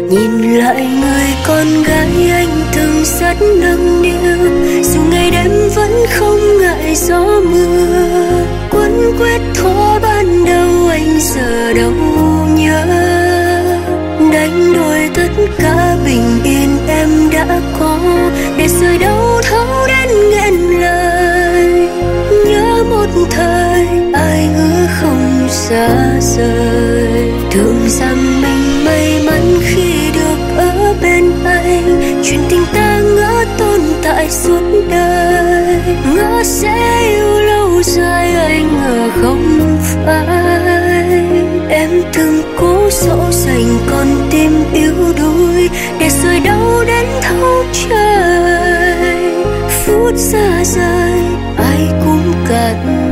nhìn lại người con gái anh từng rất nâng niu, dù ngày đêm vẫn không ngại gió mưa. Quấn quét thuở ban đầu anh giờ đâu nhớ. Đánh đổi tất cả bình yên em đã có, để rồi đau thấu đến nghẹn lời. Nhớ một thời ai hứa không xa rời, thương rằng tại suốt đời ngỡ sẽ yêu lâu dài anh ngờ không phải em từng cố dỗ dành con tim yếu đuối để rồi đau đến thấu trời phút xa rời, ai cũng cần.